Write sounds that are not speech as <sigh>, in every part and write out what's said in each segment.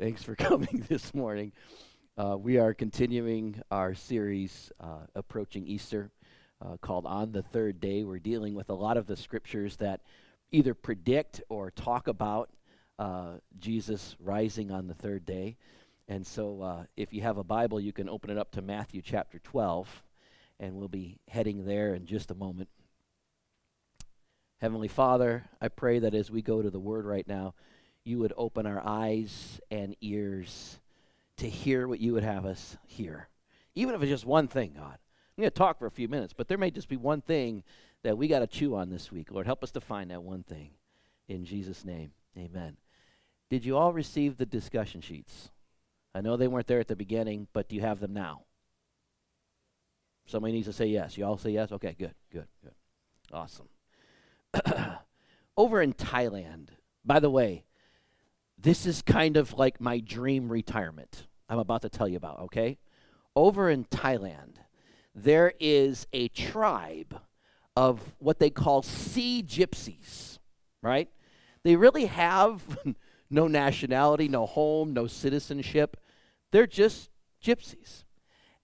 Thanks for <laughs> coming this morning. Uh, we are continuing our series uh, approaching Easter uh, called On the Third Day. We're dealing with a lot of the scriptures that either predict or talk about uh, Jesus rising on the third day. And so, uh, if you have a Bible, you can open it up to Matthew chapter 12, and we'll be heading there in just a moment. Heavenly Father, I pray that as we go to the Word right now, you would open our eyes and ears to hear what you would have us hear. Even if it's just one thing, God. I'm going to talk for a few minutes, but there may just be one thing that we got to chew on this week. Lord, help us to find that one thing. In Jesus' name, amen. Did you all receive the discussion sheets? I know they weren't there at the beginning, but do you have them now? Somebody needs to say yes. You all say yes? Okay, good, good, good. Awesome. <clears throat> Over in Thailand, by the way, this is kind of like my dream retirement I'm about to tell you about, okay? Over in Thailand, there is a tribe of what they call sea gypsies, right? They really have <laughs> no nationality, no home, no citizenship. They're just gypsies.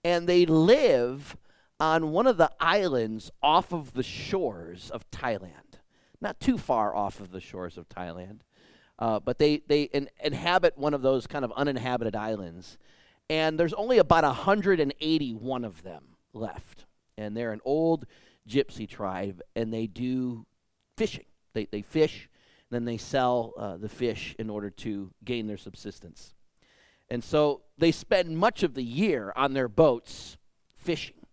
And they live on one of the islands off of the shores of Thailand, not too far off of the shores of Thailand. Uh, but they, they in, inhabit one of those kind of uninhabited islands. And there's only about 181 of them left. And they're an old gypsy tribe, and they do fishing. They, they fish, then they sell uh, the fish in order to gain their subsistence. And so they spend much of the year on their boats fishing.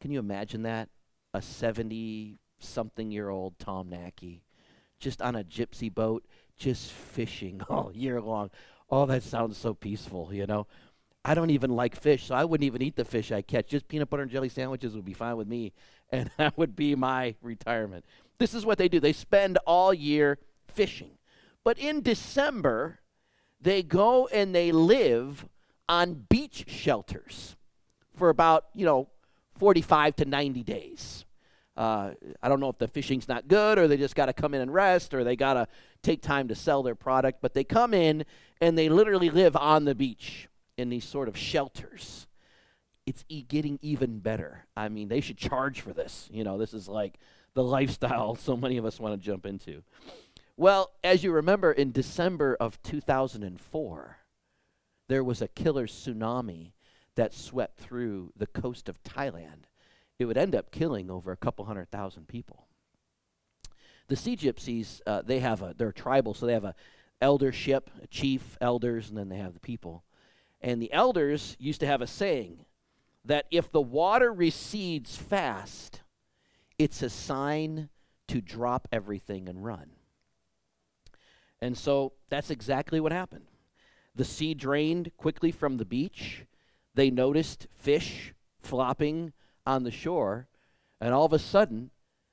Can you imagine that? A 70 something year old Tom Nacky just on a gypsy boat just fishing <laughs> all year long. Oh, that sounds so peaceful, you know. I don't even like fish, so I wouldn't even eat the fish I catch. Just peanut butter and jelly sandwiches would be fine with me, <laughs> and that would be my retirement. This is what they do. They spend all year fishing. But in December, they go and they live on beach shelters for about, you know, 45 to 90 days. Uh, I don't know if the fishing's not good or they just got to come in and rest or they got to take time to sell their product, but they come in and they literally live on the beach in these sort of shelters. It's e- getting even better. I mean, they should charge for this. You know, this is like the lifestyle <laughs> so many of us want to jump into. Well, as you remember, in December of 2004, there was a killer tsunami that swept through the coast of Thailand it would end up killing over a couple hundred thousand people. The Sea Gypsies, uh, they have a, they're tribal, so they have a eldership, a chief, elders, and then they have the people. And the elders used to have a saying that if the water recedes fast, it's a sign to drop everything and run. And so that's exactly what happened. The sea drained quickly from the beach. They noticed fish flopping on the shore, and all of a sudden,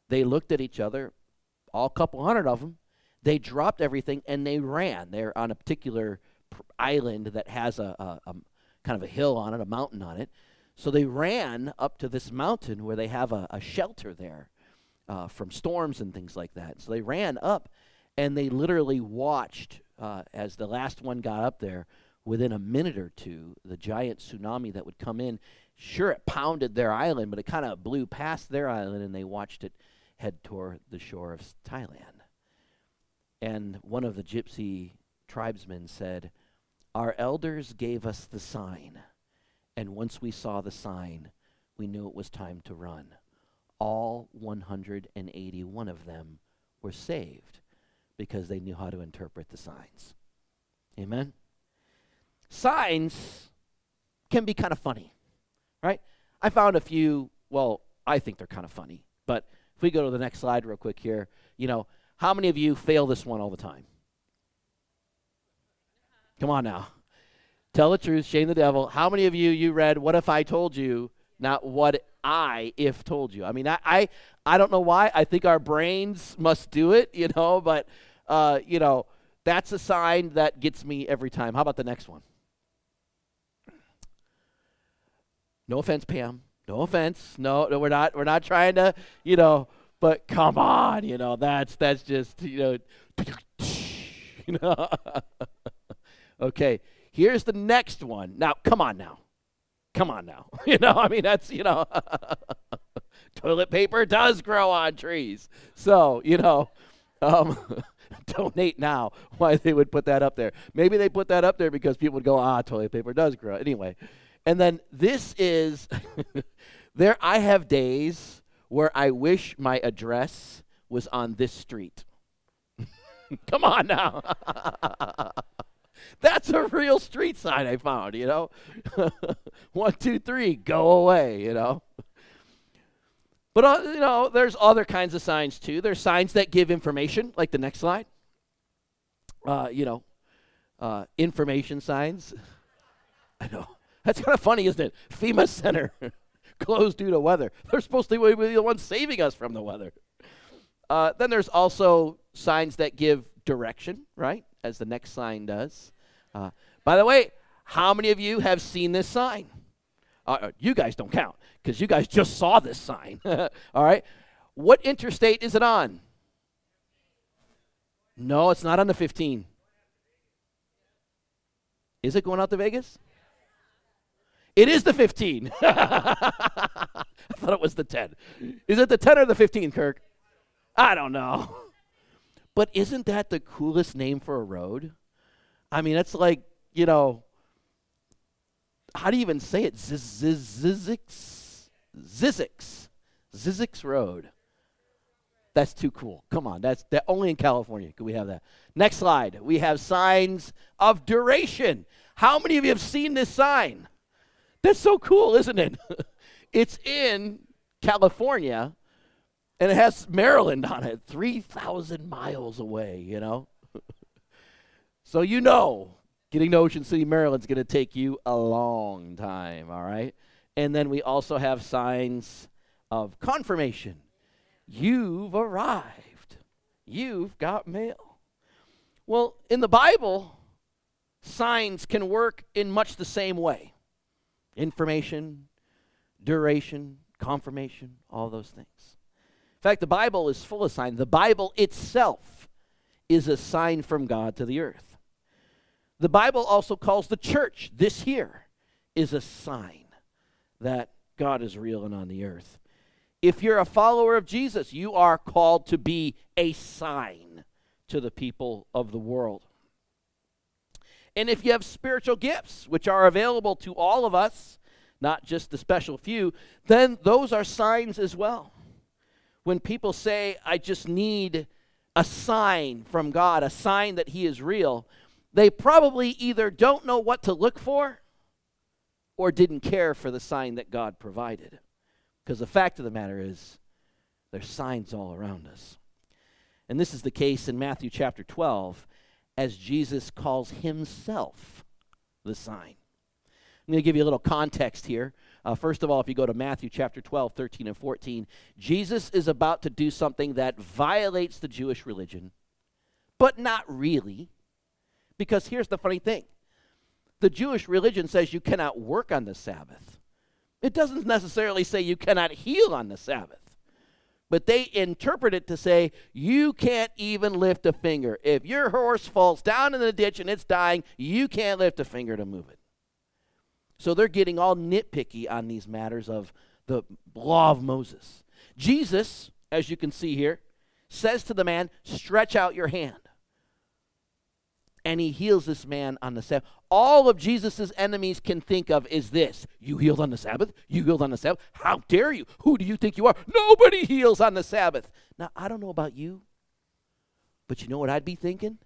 they looked at each other, all couple hundred of them. They dropped everything and they ran. They're on a particular island that has a, a, a, kind of a hill on it, a mountain on it. So they ran up to this mountain where they have a, a shelter there uh, from storms and things like that. So they ran up and they literally watched uh, as the last one got up there. Within a minute or two, the giant tsunami that would come in sure it pounded their island, but it kind of blew past their island and they watched it head toward the shore of Thailand. And one of the gypsy tribesmen said, Our elders gave us the sign, and once we saw the sign, we knew it was time to run. All 181 of them were saved because they knew how to interpret the signs. Amen? Signs can be kind of funny right? I found a few, well, I think they're kind of funny. But if we go to the next slide real quick here, you know, how many of you fail this one all the time? Come on now. Tell the truth, shame the devil. How many of you you read what if I told you, not what I if told you? I mean, I I, I don't know why. I think our brains must do it, you know, but uh, you know, that's a sign that gets me every time. How about the next one? No offense, Pam. No offense. No, no, we're not. We're not trying to, you know. But come on, you know. That's that's just, you know, <laughs> you know. <laughs> Okay, here's the next one. Now, come on now. Come on now. <laughs> you know, I mean, that's, you know, toilet paper does grow on trees. So, you know, um, donate now. Why they would put that up there? Maybe they put that up there because people would go, ah, toilet paper does grow. Anyway, and then this is <laughs> there. I have days where I wish my address was on this street. <laughs> Come on now. <laughs> That's a real street sign I found, you know. One, two, three, go away, you know. But, uh, you know, there's other kinds of signs too. There's signs that give information, like the next slide. Uh, you know, uh, information signs. I know. That's kind of funny, isn't it? FEMA <laughs> Center <laughs> closed due to weather. They're supposed to be the ones saving us from the weather. Uh, then there's also signs that give direction, right? As the next sign does. Uh, by the way, how many of you have seen this sign? Uh, uh you guys don't count because you guys just saw this sign. <laughs> All right. What interstate is it on? No, it's not on the 15. Is it going out to Vegas? It is the 15. <laughs> I thought it was the 10. Is it the 10 or the 15, Kirk? I don't know. But isn't that the coolest name for a road? I mean, it's like, you know, how do you even say it? Zizix? Zizix. Zzyzx Road. That's too cool. Come on, that's that only in California can we have that. Next slide. We have signs of duration. How many of you have seen this sign? That's so cool, isn't it? <laughs> it's in California and it has Maryland on it, 3,000 miles away, you know? <laughs> so you know, getting to Ocean City, Maryland's going to take you a long time, all right? And then we also have signs of confirmation. You've arrived. You've got mail. Well, in the Bible, signs can work in much the same way information, duration, confirmation, all those things. In fact, the Bible is full of signs. The Bible itself is a sign from God to the earth. The Bible also calls the church, this here, is a sign that God is real and on the earth. If you're a follower of Jesus, you are called to be a sign to the people of the world. And if you have spiritual gifts, which are available to all of us, not just the special few, then those are signs as well. When people say, I just need a sign from God, a sign that He is real, they probably either don't know what to look for or didn't care for the sign that God provided. Because the fact of the matter is, there's signs all around us. And this is the case in Matthew chapter 12 as Jesus calls himself the sign. I'm going to give you a little context here. Uh, first of all, if you go to Matthew chapter 12, 13, and 14, Jesus is about to do something that violates the Jewish religion, but not really. Because here's the funny thing the Jewish religion says you cannot work on the Sabbath, it doesn't necessarily say you cannot heal on the Sabbath. But they interpret it to say you can't even lift a finger. If your horse falls down in the ditch and it's dying, you can't lift a finger to move it. So they're getting all nitpicky on these matters of the law of Moses. Jesus, as you can see here, says to the man, Stretch out your hand. And he heals this man on the Sabbath. All of Jesus' enemies can think of is this You healed on the Sabbath? You healed on the Sabbath? How dare you? Who do you think you are? Nobody heals on the Sabbath. Now, I don't know about you, but you know what I'd be thinking?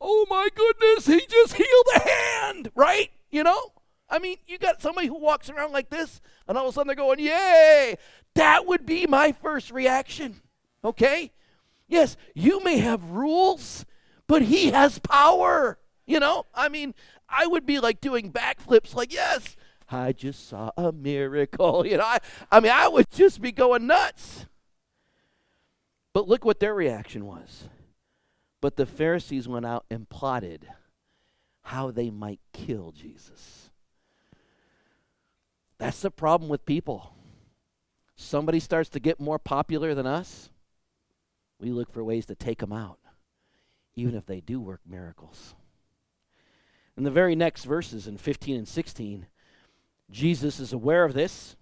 Oh my goodness, he just healed a hand, right? You know? I mean, you got somebody who walks around like this, and all of a sudden they're going, Yay! That would be my first reaction. Okay? Yes, you may have rules, but he has power. You know? I mean, I would be like doing backflips, like, Yes, I just saw a miracle. <laughs> You know, I, I mean, I would just be going nuts. But look what their reaction was. But the Pharisees went out and plotted how they might kill Jesus. That's the problem with people. Somebody starts to get more popular than us, we look for ways to take them out, even if they do work miracles. In the very next verses, in 15 and 16, Jesus is aware of this.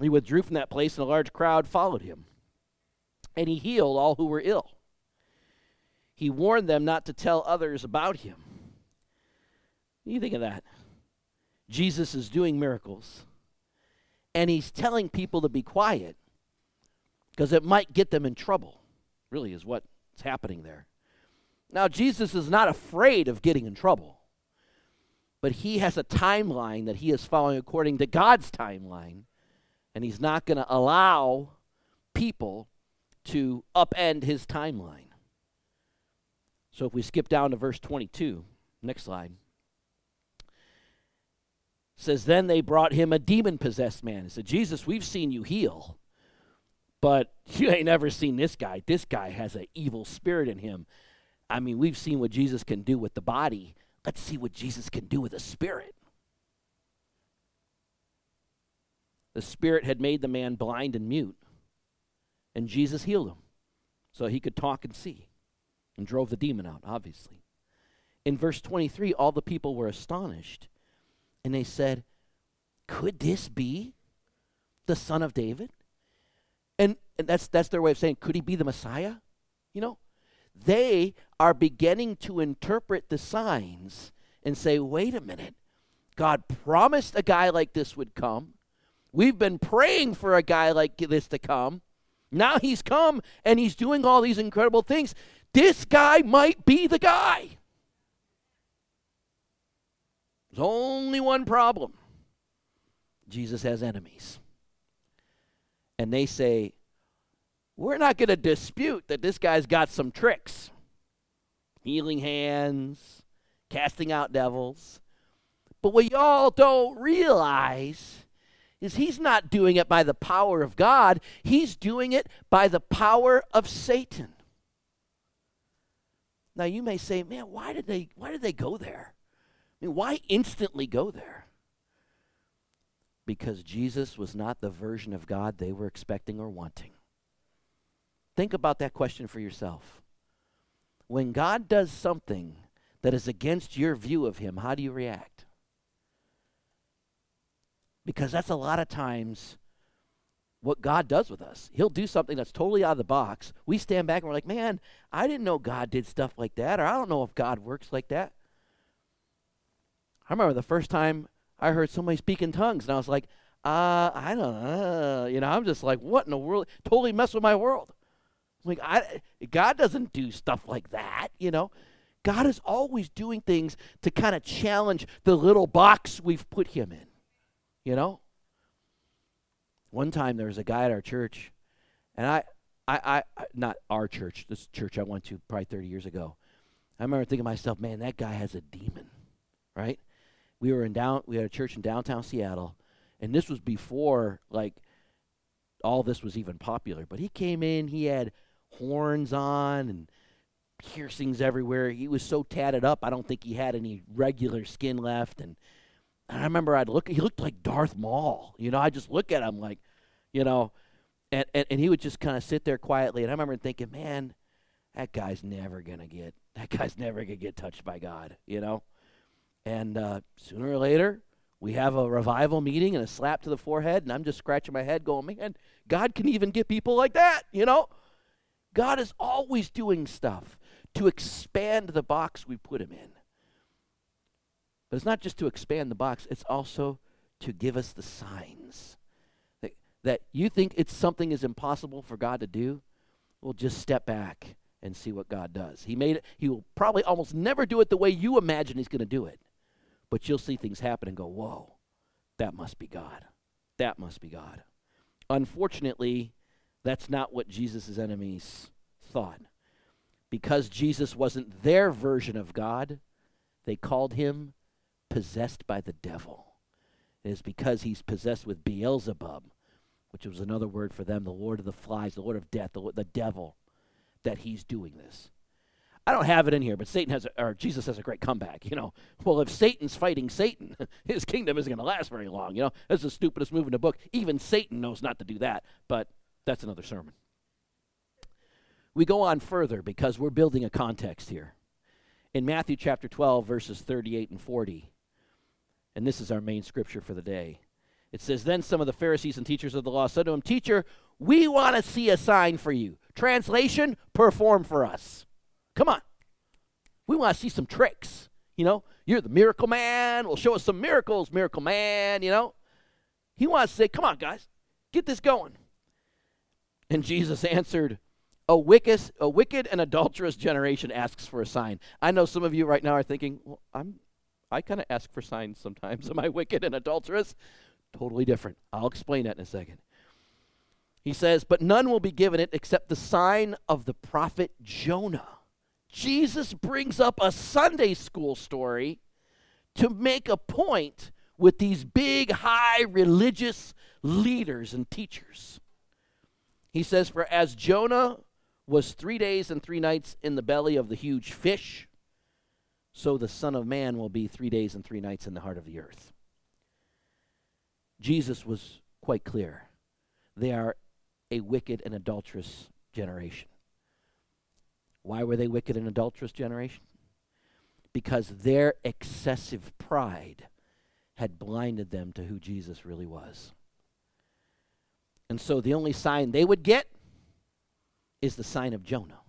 He withdrew from that place, and a large crowd followed him. And he healed all who were ill. He warned them not to tell others about him. You think of that? Jesus is doing miracles, and he's telling people to be quiet because it might get them in trouble, really, is what's happening there. Now, Jesus is not afraid of getting in trouble but he has a timeline that he is following according to God's timeline, and he's not going to allow people to upend his timeline. So if we skip down to verse 22, next slide. Says, Then they brought him a demon possessed man. He said, Jesus, we've seen you heal, but <laughs> you ain't never seen this guy. This guy has an evil spirit in him. I mean, we've seen what Jesus can do with the body, Let's see what Jesus can do with the spirit. The spirit had made the man blind and mute, and Jesus healed him so he could talk and see and drove the demon out, obviously. In verse 23, all the people were astonished, and they said, Could this be the son of David? And, and that's, that's their way of saying, Could he be the Messiah? You know? they are beginning to interpret the signs and say, wait a minute, God promised a guy like this would come. We've been praying for a guy like this to come. Now he's come and he's doing all these incredible things. This guy might be the guy. There's only one problem Jesus has enemies. And they say, we're not going to dispute that this guy's got some tricks healing hands, casting out devils. But what y'all don't realize is he's not doing it by the power of God, he's doing it by the power of Satan. Now you may say, "Man, why did they why did they go there? I mean, why instantly go there?" Because Jesus was not the version of God they were expecting or wanting. Think about that question for yourself. When God does something that is against your view of Him, how do you react? Because that's a lot of times what God does with us. He'll do something that's totally out of the box. We stand back and we're like, man, I didn't know God did stuff like that, or I don't know if God works like that. I remember the first time I heard somebody speak in tongues, and I was like, uh, I don't know. You know, I'm just like, what in the world? Totally mess with my world. Like I God doesn't do stuff like that, you know. God is always doing things to kind of challenge the little box we've put him in. You know? One time there was a guy at our church, and I I, I not our church, this church I went to probably 30 years ago. I remember thinking to myself, man, that guy has a demon, right? We were in down, we had a church in downtown Seattle, and this was before like all this was even popular. But he came in, he had horns on and piercings everywhere. He was so tatted up, I don't think he had any regular skin left. And, I remember I'd look, he looked like Darth Maul. You know, I just look at him like, you know, and, and, and he would just kind of sit there quietly. And I remember thinking, man, that guy's never going to get, that guy's never going to get touched by God, you know? And uh, sooner or later, we have a revival meeting and a slap to the forehead, and I'm just scratching my head going, man, God can even get people like that, you know? God is always doing stuff to expand the box we put him in. But it's not just to expand the box, it's also to give us the signs. That, that you think it's something is impossible for God to do, well, just step back and see what God does. He made it, he will probably almost never do it the way you imagine he's going to do it. But you'll see things happen and go, whoa, that must be God. That must be God. Unfortunately, that's not what Jesus' enemies thought. Because Jesus wasn't their version of God, they called him possessed by the devil. It is because he's possessed with Beelzebub, which was another word for them, the Lord of the flies, the Lord of death, the, the devil, that he's doing this. I don't have it in here, but Satan has, a, or Jesus has a great comeback. You know, well, if Satan's fighting Satan, <laughs> his kingdom isn't going to last very long. You know, that's the stupidest move in the book. Even Satan knows not to do that, but that's another sermon. We go on further because we're building a context here. in Matthew chapter 12, verses 38 and 40. And this is our main scripture for the day. It says, Then some of the Pharisees and teachers of the law said to him, Teacher, we want to see a sign for you. Translation, perform for us. Come on. We want to see some tricks. You know, you're the miracle man. Well, show us some miracles, miracle man, you know. He wants to say, Come on, guys, get this going. And Jesus answered, a wicked, a wicked and adulterous generation asks for a sign. I know some of you right now are thinking, well, I'm, I kind of ask for signs sometimes. <laughs> Am I wicked and adulterous? Totally different. I'll explain that in a second. He says, But none will be given it except the sign of the prophet Jonah. Jesus brings up a Sunday school story to make a point with these big, high religious leaders and teachers. He says, For as Jonah was three days and three nights in the belly of the huge fish, so the Son of Man will be three days and three nights in the heart of the earth. Jesus was quite clear. They are a wicked and adulterous generation. Why were they wicked and adulterous generation? Because their excessive pride had blinded them to who Jesus really was. And so the only sign they would get is the sign of Jonah.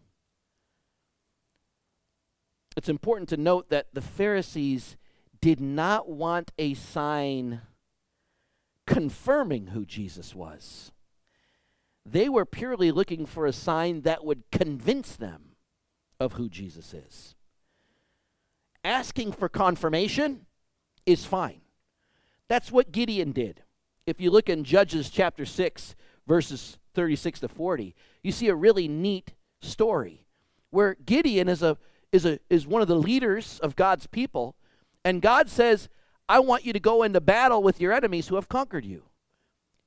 It's important to note that the Pharisees did not want a sign confirming who Jesus was. They were purely looking for a sign that would convince them of who Jesus is. Asking for confirmation is fine. That's what Gideon did. If you look in Judges chapter 6, verses 36 to 40, you see a really neat story where Gideon is a is a is one of the leaders of God's people and God says, "I want you to go into battle with your enemies who have conquered you."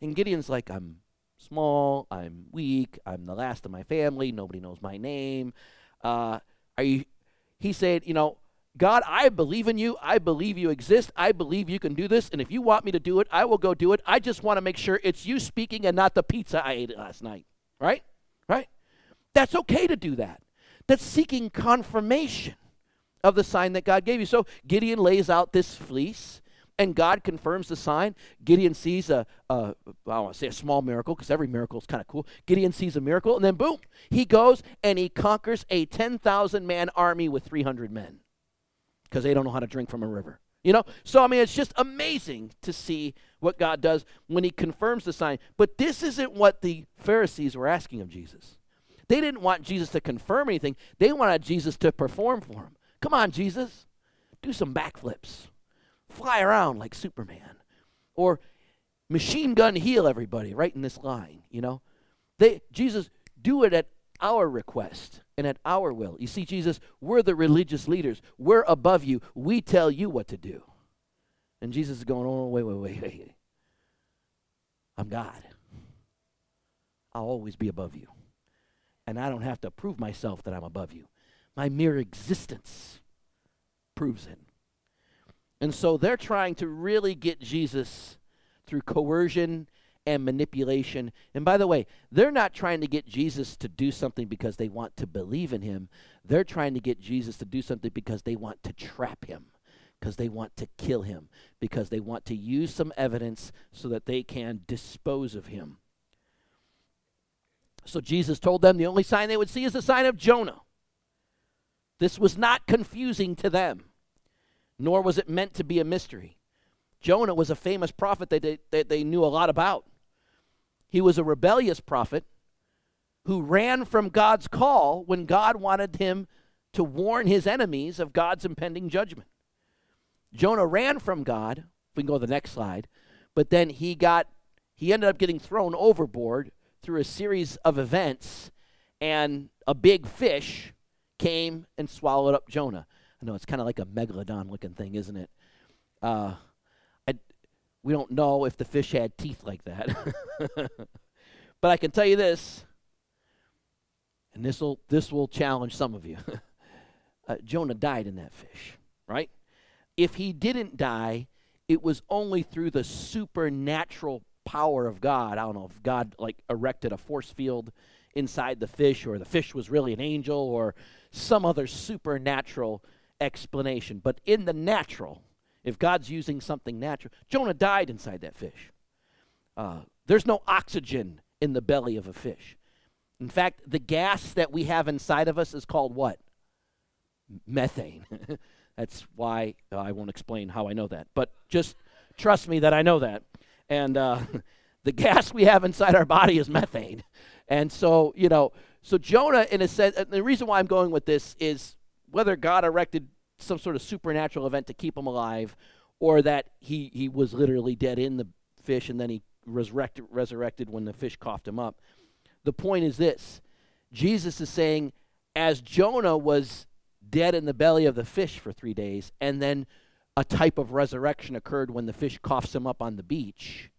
And Gideon's like, "I'm small, I'm weak, I'm the last of my family, nobody knows my name. Uh, are you he said, you know, God, I believe in you. I believe you exist. I believe you can do this. And if you want me to do it, I will go do it. I just want to make sure it's you speaking and not the pizza I ate last night. Right? Right? That's okay to do that. That's seeking confirmation of the sign that God gave you. So Gideon lays out this fleece and God confirms the sign. Gideon sees a, a I want to say a small miracle because every miracle is kind of cool. Gideon sees a miracle, and then boom, he goes and he conquers a 10,000 man army with 300 men because they don't know how to drink from a river. You know? So, I mean, it's just amazing to see what God does when He confirms the sign. But this isn't what the Pharisees were asking of Jesus. They didn't want Jesus to confirm anything, they wanted Jesus to perform for them. Come on, Jesus, do some backflips, fly around like Superman, or machine gun heal everybody right in this line, you know? They, Jesus, do it at our request and at our will. You see, Jesus, we're the religious leaders. We're above you. We tell you what to do. And Jesus is going, oh, wait, wait, wait, <laughs> wait. I'm God. I'll always be above you. And I don't have to prove myself that I'm above you. My mere existence proves it. And so they're trying to really get Jesus through coercion and manipulation. And by the way, they're not trying to get Jesus to do something because they want to believe in him. They're trying to get Jesus to do something because they want to trap him, because they want to kill him, because they want to use some evidence so that they can dispose of him. So Jesus told them the only sign they would see is the sign of Jonah. This was not confusing to them, nor was it meant to be a mystery. Jonah was a famous prophet that they, that they knew a lot about. He was a rebellious prophet who ran from God's call when God wanted him to warn his enemies of God's impending judgment. Jonah ran from God. If we can go to the next slide. But then he got he ended up getting thrown overboard through a series of events and a big fish came and swallowed up Jonah. I know it's kind of like a megalodon looking thing, isn't it? Uh, we don't know if the fish had teeth like that. <laughs> but I can tell you this, and this will this will challenge some of you. <laughs> uh, Jonah died in that fish, right? If he didn't die, it was only through the supernatural power of God. I don't know if God like erected a force field inside the fish or the fish was really an angel or some other supernatural explanation. But in the natural, if God's using something natural, Jonah died inside that fish. Uh, there's no oxygen in the belly of a fish. In fact, the gas that we have inside of us is called what? Methane. <laughs> That's why uh, I won't explain how I know that. But just trust me that I know that. And uh, <laughs> the gas we have inside our body is methane. And so, you know, so Jonah, in a sense, the reason why I'm going with this is whether God erected some sort of supernatural event to keep him alive, or that he, he was literally dead in the fish and then he resurrected, resurrected when the fish coughed him up. The point is this Jesus is saying, as Jonah was dead in the belly of the fish for three days, and then a type of resurrection occurred when the fish coughs him up on the beach,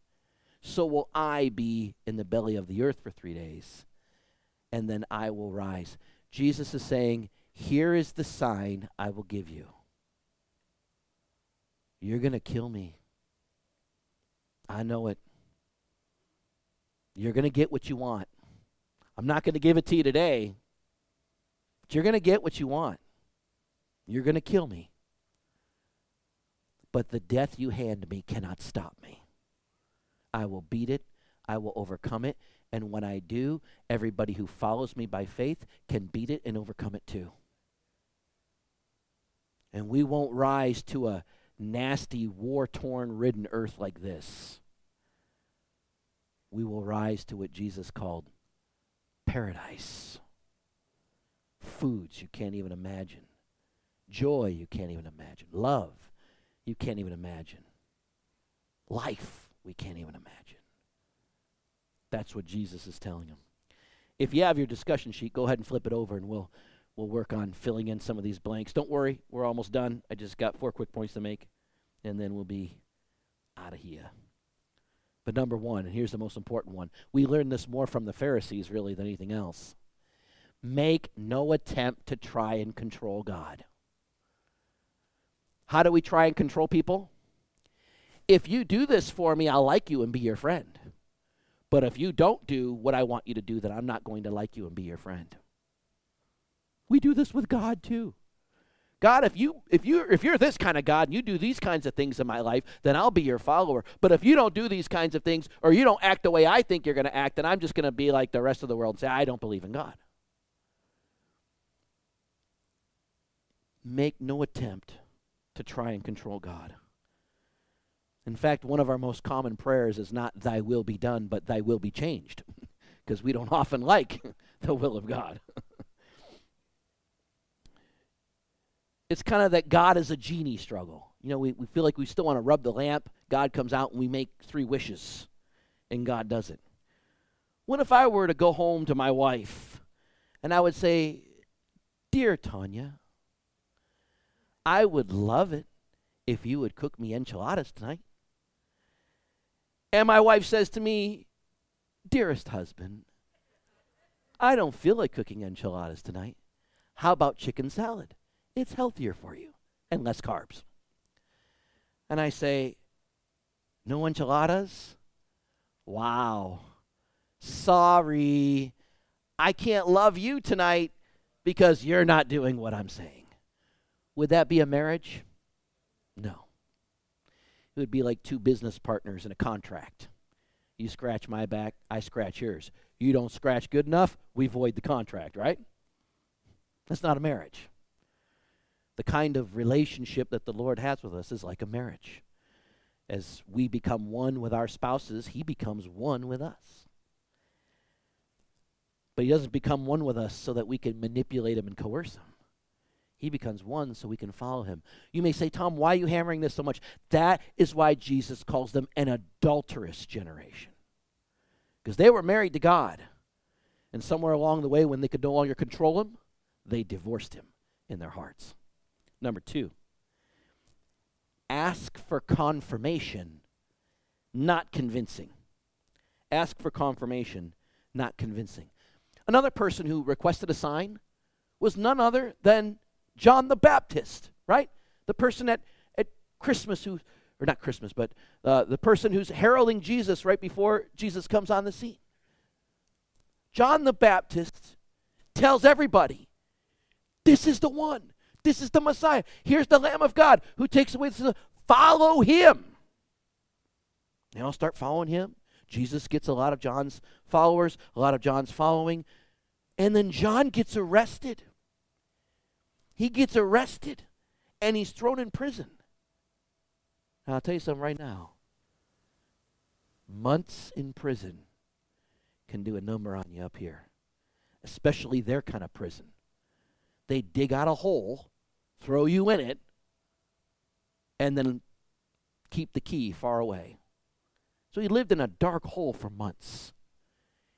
so will I be in the belly of the earth for three days, and then I will rise. Jesus is saying, Here is the sign I will give you. You're going to kill me. I know it. You're going to get what you want. I'm not going to give it to you today, but you're going to get what you want. You're going to kill me. But the death you hand me cannot stop me. I will beat it, I will overcome it, and when I do, everybody who follows me by faith can beat it and overcome it too. And we won't rise to a nasty, war torn, ridden earth like this. We will rise to what Jesus called paradise. Foods you can't even imagine. Joy you can't even imagine. Love you can't even imagine. Life we can't even imagine. That's what Jesus is telling them. If you have your discussion sheet, go ahead and flip it over and we'll we'll work on filling in some of these blanks. Don't worry, we're almost done. I just got four quick points to make and then we'll be out of here. But number 1, and here's the most important one. We learn this more from the Pharisees really than anything else. Make no attempt to try and control God. How do we try and control people? If you do this for me, I'll like you and be your friend. But if you don't do what I want you to do, then I'm not going to like you and be your friend. We do this with God too. God, if you if you if you're this kind of God and you do these kinds of things in my life, then I'll be your follower. But if you don't do these kinds of things or you don't act the way I think you're going to act, then I'm just going to be like the rest of the world and say I don't believe in God. Make no attempt to try and control God. In fact, one of our most common prayers is not, Thy will be done, but Thy will be changed, <laughs> because we don't often like <laughs> the will of God. <laughs> it's kind of that God is a genie struggle. You know, we, we feel like we still want to rub the lamp. God comes out and we make three wishes, and God does it. What if I were to go home to my wife and I would say, Dear Tanya, I would love it if you would cook me enchiladas tonight. And my wife says to me, Dearest husband, I don't feel like cooking enchiladas tonight. How about chicken salad? It's healthier for you and less carbs. And I say, No enchiladas? Wow. Sorry. I can't love you tonight because you're not doing what I'm saying. Would that be a marriage? No. It would be like two business partners in a contract. You scratch my back, I scratch yours. You don't scratch good enough, we void the contract, right? That's not a marriage. The kind of relationship that the Lord has with us is like a marriage. As we become one with our spouses, He becomes one with us. But He doesn't become one with us so that we can manipulate Him and coerce Him. He becomes one so we can follow him. You may say, Tom, why are you hammering this so much? That is why Jesus calls them an adulterous generation. Because they were married to God. And somewhere along the way, when they could no longer control him, they divorced him in their hearts. Number two, ask for confirmation, not convincing. Ask for confirmation, not convincing. Another person who requested a sign was none other than John the Baptist, right? The person at, at Christmas who, or not Christmas, but uh, the person who's heralding Jesus right before Jesus comes on the scene. John the Baptist tells everybody, this is the one. This is the Messiah. Here's the Lamb of God who takes away the sin. Follow him. They all start following him. Jesus gets a lot of John's followers, a lot of John's following. And then John gets arrested. He gets arrested and he's thrown in prison. I'll tell you something right now. Months in prison can do a number on you up here, especially their kind of prison. They dig out a hole, throw you in it, and then keep the key far away. So he lived in a dark hole for months.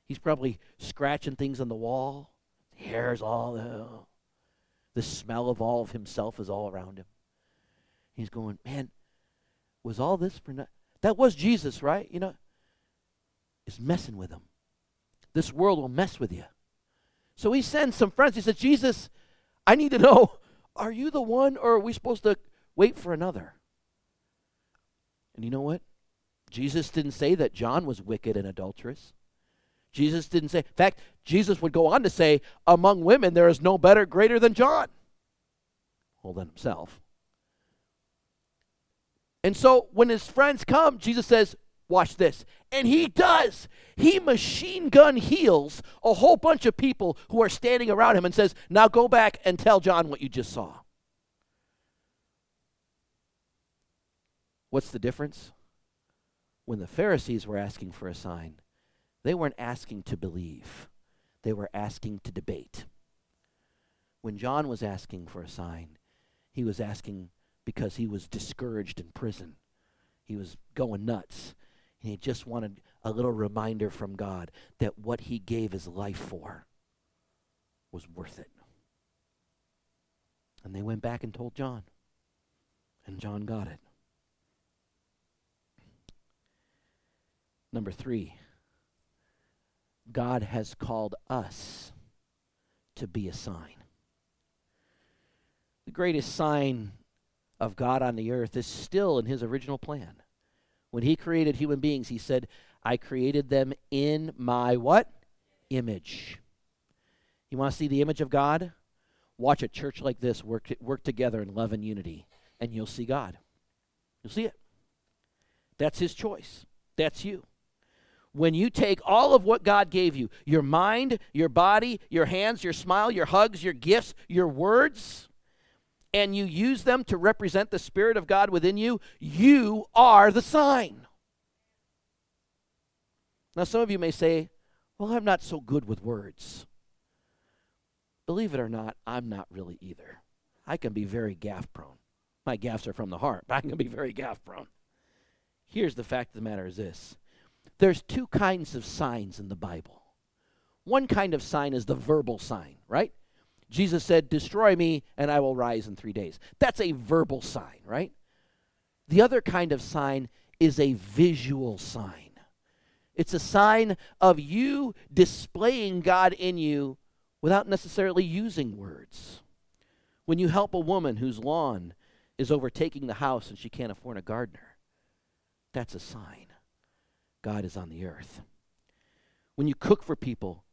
He's probably scratching things on the wall. Hair's all the, the smell of all of himself is all around him. He's going, man, was all this for nothing? That was Jesus, right? You know, is messing with him. This world will mess with you. So he sends some friends. He says, Jesus, I need to know, are you the one or are we supposed to wait for another? And you know what? Jesus didn't say that John was wicked and adulterous. Jesus didn't say, in fact, Jesus would go on to say, among women, there is no better, greater than John. Well, than himself. And so when his friends come, Jesus says, Watch this. And he does. He machine gun heals a whole bunch of people who are standing around him and says, Now go back and tell John what you just saw. What's the difference? When the Pharisees were asking for a sign, they weren't asking to believe, they were asking to debate. When John was asking for a sign, he was asking because he was discouraged in prison. He was going nuts. And he just wanted a little reminder from God that what he gave his life for was worth it. And they went back and told John. And John got it. Number three, God has called us to be a sign. The greatest sign of God on the earth is still in his original plan. When he created human beings, he said, I created them in my what? Image. You want to see the image of God? Watch a church like this work, work together in love and unity, and you'll see God. You'll see it. That's his choice. That's you. When you take all of what God gave you your mind, your body, your hands, your smile, your hugs, your gifts, your words and you use them to represent the Spirit of God within you, you are the sign. Now, some of you may say, Well, I'm not so good with words. Believe it or not, I'm not really either. I can be very gaffe prone. My gaffes are from the heart, but I can be very gaffe prone. Here's the fact of the matter is this there's two kinds of signs in the Bible. One kind of sign is the verbal sign, right? Jesus said, Destroy me, and I will rise in three days. That's a verbal sign, right? The other kind of sign is a visual sign. It's a sign of you displaying God in you without necessarily using words. When you help a woman whose lawn is overtaking the house and she can't afford a gardener, that's a sign God is on the earth. When you cook for people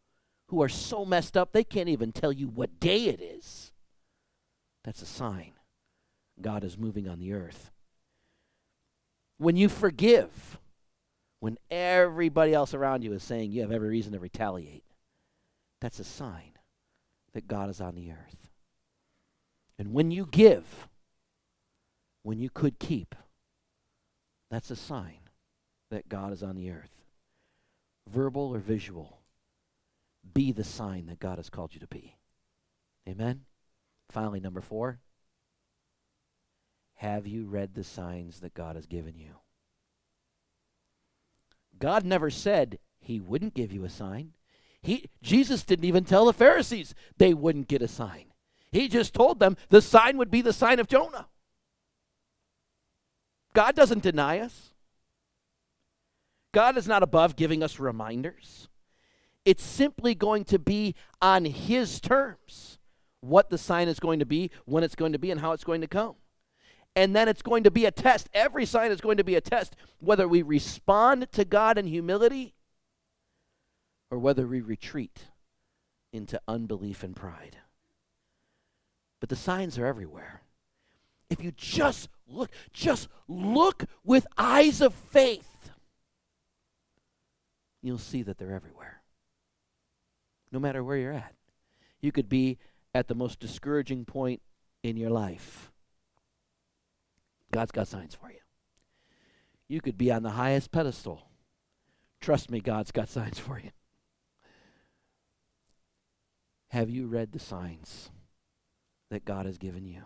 who are so messed up they can't even tell you what day it is. That's a sign God is moving on the earth. When you forgive, when everybody else around you is saying you have every reason to retaliate, that's a sign that God is on the earth. And when you give, when you could keep, that's a sign that God is on the earth. Verbal or visual be the sign that God has called you to be. Amen? Finally, number four. Have you read the signs that God has given you? God never said he wouldn't give you a sign. He, Jesus didn't even tell the Pharisees they wouldn't get a sign. He just told them the sign would be the sign of Jonah. God doesn't deny us. God is not above giving us reminders. It's simply going to be on His terms what the sign is going to be, when it's going to be, and how it's going to come. And then it's going to be a test. Every sign is going to be a test, whether we respond to God in humility or whether we retreat into unbelief and pride. But the signs are everywhere. If you just look, just look with eyes of faith, you'll see that they're everywhere. No matter where you're at. You could be at the most discouraging point in your life. God's got signs for you. You could be on the highest pedestal. Trust me, God's got signs for you. Have you read the signs that God has given you?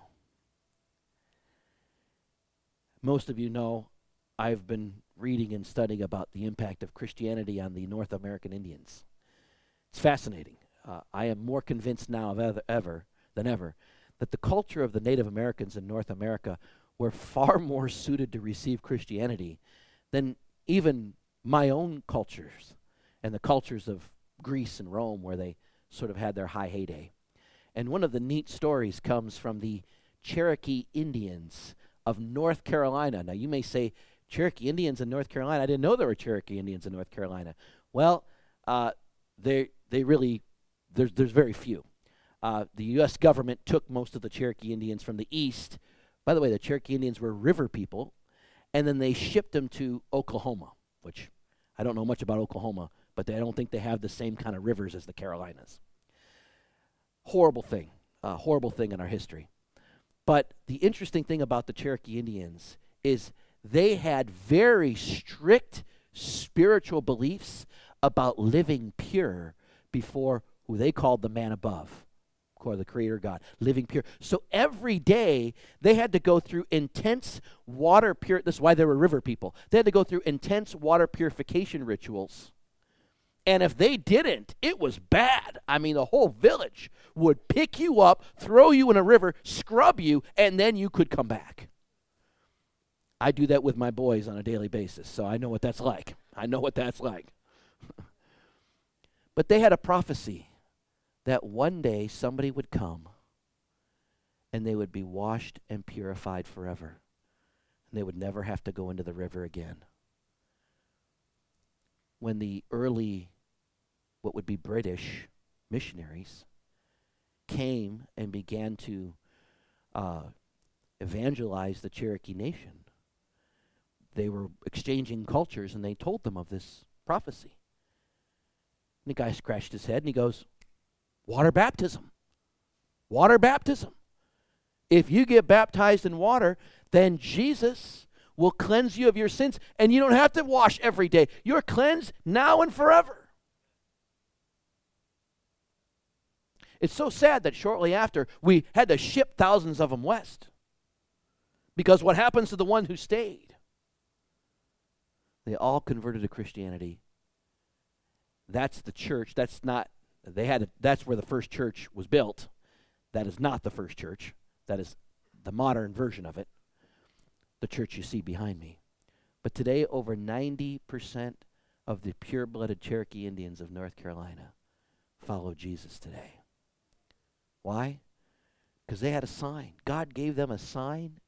Most of you know I've been reading and studying about the impact of Christianity on the North American Indians. It's fascinating. Uh, I am more convinced now of ever, ever than ever that the culture of the Native Americans in North America were far <laughs> more suited to receive Christianity than even my own cultures and the cultures of Greece and Rome, where they sort of had their high heyday. And one of the neat stories comes from the Cherokee Indians of North Carolina. Now, you may say, Cherokee Indians in North Carolina? I didn't know there were Cherokee Indians in North Carolina. Well, uh, they, they really, there's, there's very few. Uh, the U.S. government took most of the Cherokee Indians from the east. By the way, the Cherokee Indians were river people, and then they shipped them to Oklahoma, which I don't know much about Oklahoma, but they, I don't think they have the same kind of rivers as the Carolinas. Horrible thing, uh, horrible thing in our history. But the interesting thing about the Cherokee Indians is they had very strict spiritual beliefs about living pure before who they called the man above or the creator God, living pure. So every day they had to go through intense water pure. This is why they were river people. They had to go through intense water purification rituals. And if they didn't, it was bad. I mean, the whole village would pick you up, throw you in a river, scrub you, and then you could come back. I do that with my boys on a daily basis, so I know what that's like. I know what that's like. <laughs> but they had a prophecy that one day somebody would come and they would be washed and purified forever. And they would never have to go into the river again. When the early, what would be British missionaries, came and began to uh, evangelize the Cherokee Nation, they were exchanging cultures and they told them of this prophecy. And the guy scratched his head and he goes, Water baptism. Water baptism. If you get baptized in water, then Jesus will cleanse you of your sins, and you don't have to wash every day. You're cleansed now and forever. It's so sad that shortly after we had to ship thousands of them west. Because what happens to the one who stayed? They all converted to Christianity. That's the church. That's not they had a, that's where the first church was built. That is not the first church. That is the modern version of it. The church you see behind me. But today, over 90% of the pure blooded Cherokee Indians of North Carolina follow Jesus today. Why? Because they had a sign. God gave them a sign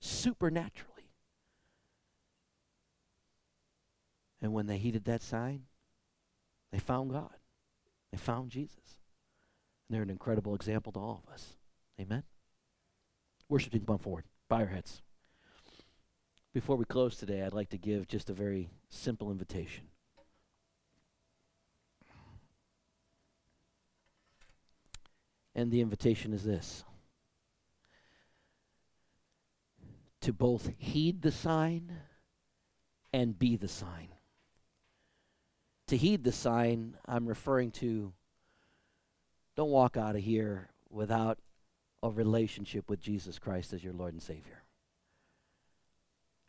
supernaturally. And when they heeded that sign, they found God. They found Jesus. And they're an incredible example to all of us. Amen? Worship team, come forward. Bow your heads. Before we close today, I'd like to give just a very simple invitation. And the invitation is this to both heed the sign and be the sign to heed the sign, I'm referring to don't walk out of here without a relationship with Jesus Christ as your Lord and Savior.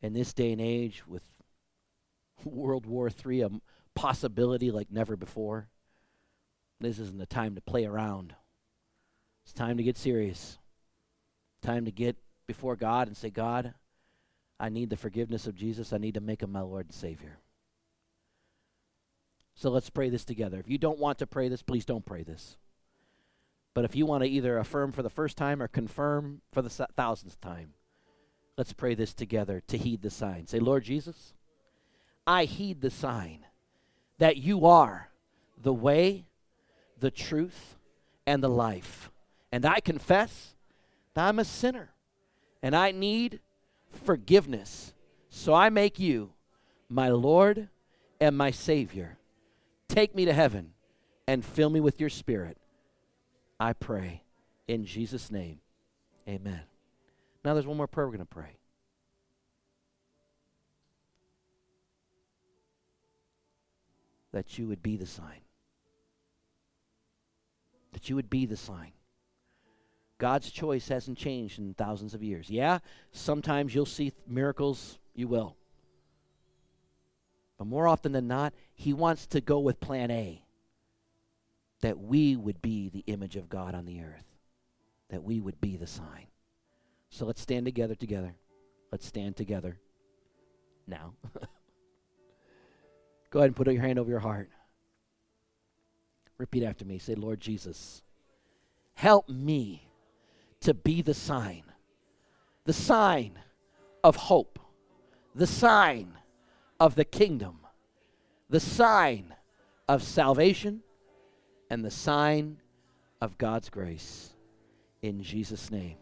In this day and age, with <laughs> World War III a possibility like never before, this isn't the time to play around. It's time to get serious. Time to get before God and say, God, I need the forgiveness of Jesus. I need to make him my Lord and Savior. So let's pray this together. If you don't want to pray this, please don't pray this. But if you want to either affirm for the first time or confirm for the thousandth time, let's pray this together to heed the sign. Say, Lord Jesus, I heed the sign that you are the way, the truth, and the life. And I confess that I'm a sinner and I need forgiveness. So I make you my Lord and my Savior. Take me to heaven and fill me with your Spirit. I pray in Jesus' name. Amen. Now there's one more prayer we're going to pray. That you would be the sign. That you would be the sign. God's choice hasn't changed in thousands of years. Yeah, sometimes you'll see miracles, you will. But more often than not, He wants to go with plan A that we would be the image of God on the earth, that we would be the sign. So let's stand together, together. Let's stand together now. <laughs> Go ahead and put your hand over your heart. Repeat after me. Say, Lord Jesus, help me to be the sign, the sign of hope, the sign of the kingdom, the sign of salvation, and the sign of God's grace. In Jesus' name,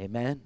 amen.